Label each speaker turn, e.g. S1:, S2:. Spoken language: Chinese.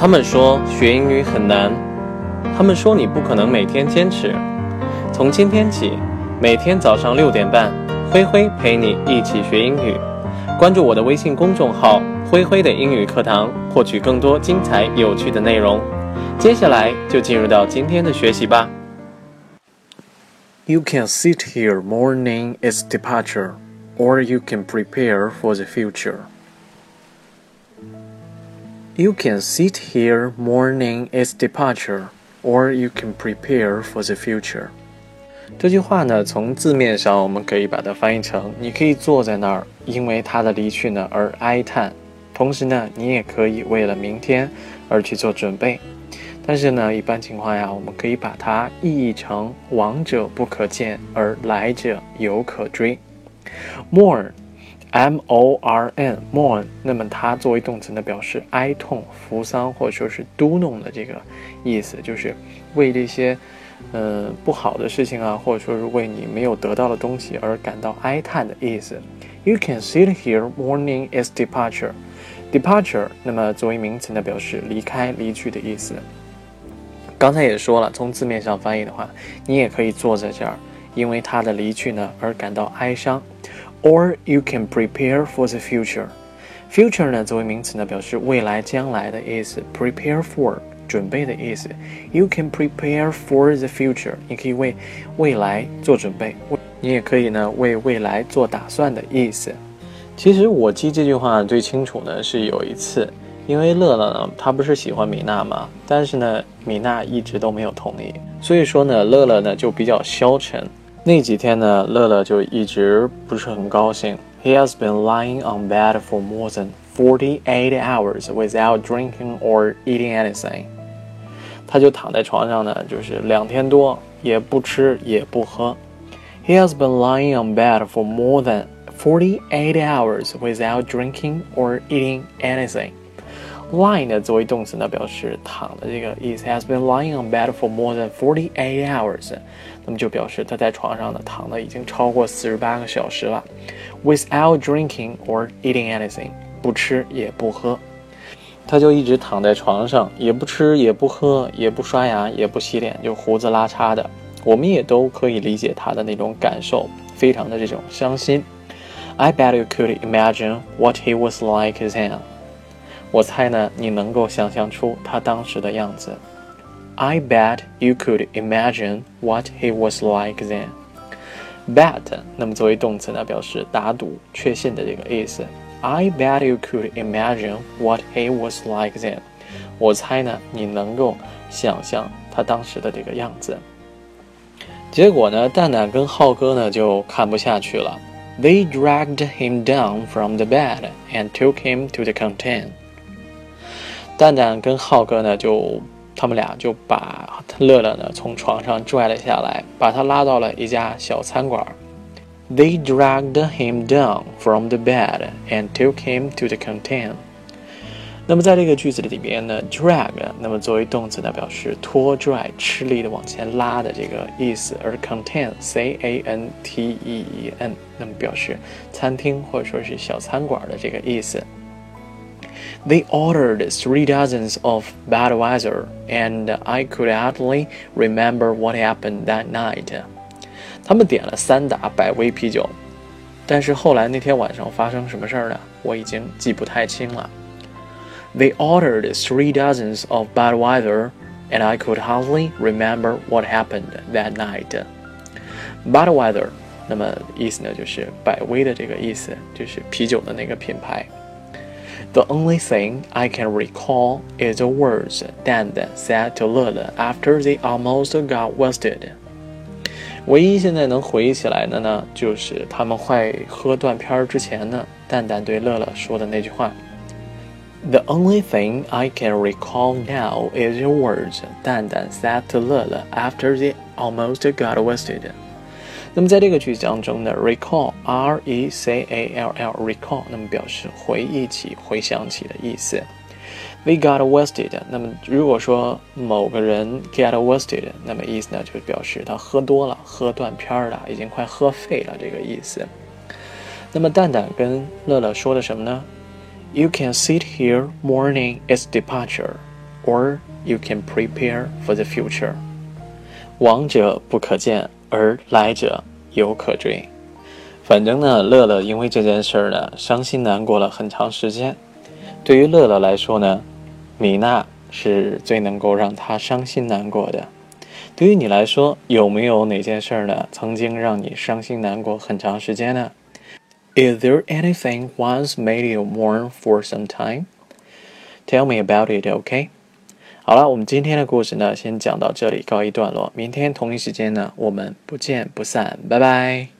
S1: 他们说学英语很难，他们说你不可能每天坚持。从今天起，每天早上六点半，灰灰陪你一起学英语。关注我的微信公众号“灰灰的英语课堂”，获取更多精彩有趣的内容。接下来就进入到今天的学习吧。You can sit here morning is departure, or you can prepare for the future. You can sit here mourning its departure, or you can prepare for the future. 这句话呢，从字面上我们可以把它翻译成：你可以坐在那儿，因为他的离去呢而哀叹；同时呢，你也可以为了明天而去做准备。但是呢，一般情况下，我们可以把它意译成“往者不可见，而来者犹可追”。More。M O R N mourn，那么它作为动词呢，表示哀痛、扶桑或者说是嘟哝的这个意思，就是为这些嗯不好的事情啊，或者说是为你没有得到的东西而感到哀叹的意思。You can sit here mourning its departure. Departure，那么作为名词呢，表示离开、离去的意思。刚才也说了，从字面上翻译的话，你也可以坐在这儿，因为它的离去呢而感到哀伤。Or you can prepare for the future. Future 呢，作为名词呢，表示未来、将来的意思。Prepare for 准备的意思。You can prepare for the future. 你可以为未来做准备。你也可以呢，为未来做打算的意思。其实我记这句话最清楚呢，是有一次，因为乐乐呢，他不是喜欢米娜吗？但是呢，米娜一直都没有同意，所以说呢，乐乐呢就比较消沉。那几天呢，乐乐就一直不是很高兴。He has been lying on bed for more than forty-eight hours without drinking or eating anything。他就躺在床上呢，就是两天多，也不吃也不喝。He has been lying on bed for more than forty-eight hours without drinking or eating anything。Lie 呢，作为动词呢，表示躺的这个意思。Has been lying on bed for more than forty-eight hours，那么就表示他在床上呢躺了已经超过四十八个小时了。Without drinking or eating anything，不吃也不喝，他就一直躺在床上，也不吃也不喝，也不刷牙，也不洗脸，就胡子拉碴的。我们也都可以理解他的那种感受，非常的这种伤心。I bet you could imagine what he was like then。我猜呢，你能够想象出他当时的样子。I bet you could imagine what he was like then. Bet，那么作为动词呢，表示打赌、确信的这个意思。I bet you could imagine what he was like then. 我猜呢，你能够想象他当时的这个样子。结果呢，蛋蛋跟浩哥呢就看不下去了。They dragged him down from the bed and took him to the canteen. 蛋蛋跟浩哥呢，就他们俩就把乐乐呢从床上拽了下来，把他拉到了一家小餐馆。They dragged him down from the bed and took him to the canteen。那么在这个句子的里边呢，drag 那么作为动词呢，表示拖拽、吃力的往前拉的这个意思，而 canteen c a n t e e n 那么表示餐厅或者说是小餐馆的这个意思。They ordered three dozens of Budweiser, and I could hardly remember what happened that night. 他们点了三打百威啤酒，但是后来那天晚上发生什么事儿呢？我已经记不太清了。They ordered three dozens of Budweiser, and I could hardly remember what happened that night. Budweiser，那么意思呢就是百威的这个意思，就是啤酒的那个品牌。 the only thing I can recall is the words Dan said to Lele after they almost got wasted. 唯一现在能回忆起来的呢，就是他们快喝断片儿之前呢，蛋蛋对乐乐说的那句话。The only thing I can recall now is your words, 蛋蛋 said to Lele after they almost got wasted. 那么在这个句子当中呢，recall，r e c a l l，recall，那么表示回忆起、回想起的意思。We got wasted，那么如果说某个人 get wasted，那么意思呢就表示他喝多了、喝断片了，已经快喝废了这个意思。那么蛋蛋跟乐乐说的什么呢？You can sit here mourning its departure。or you can prepare for the future. 王者不可见，而来者犹可追。反正呢，乐乐因为这件事儿呢，伤心难过了很长时间。对于乐乐来说呢，米娜是最能够让他伤心难过的。对于你来说，有没有哪件事儿呢，曾经让你伤心难过很长时间呢？Is there anything once made you mourn for some time? Tell me about it, OK? 好了，我们今天的故事呢，先讲到这里，告一段落。明天同一时间呢，我们不见不散，拜拜。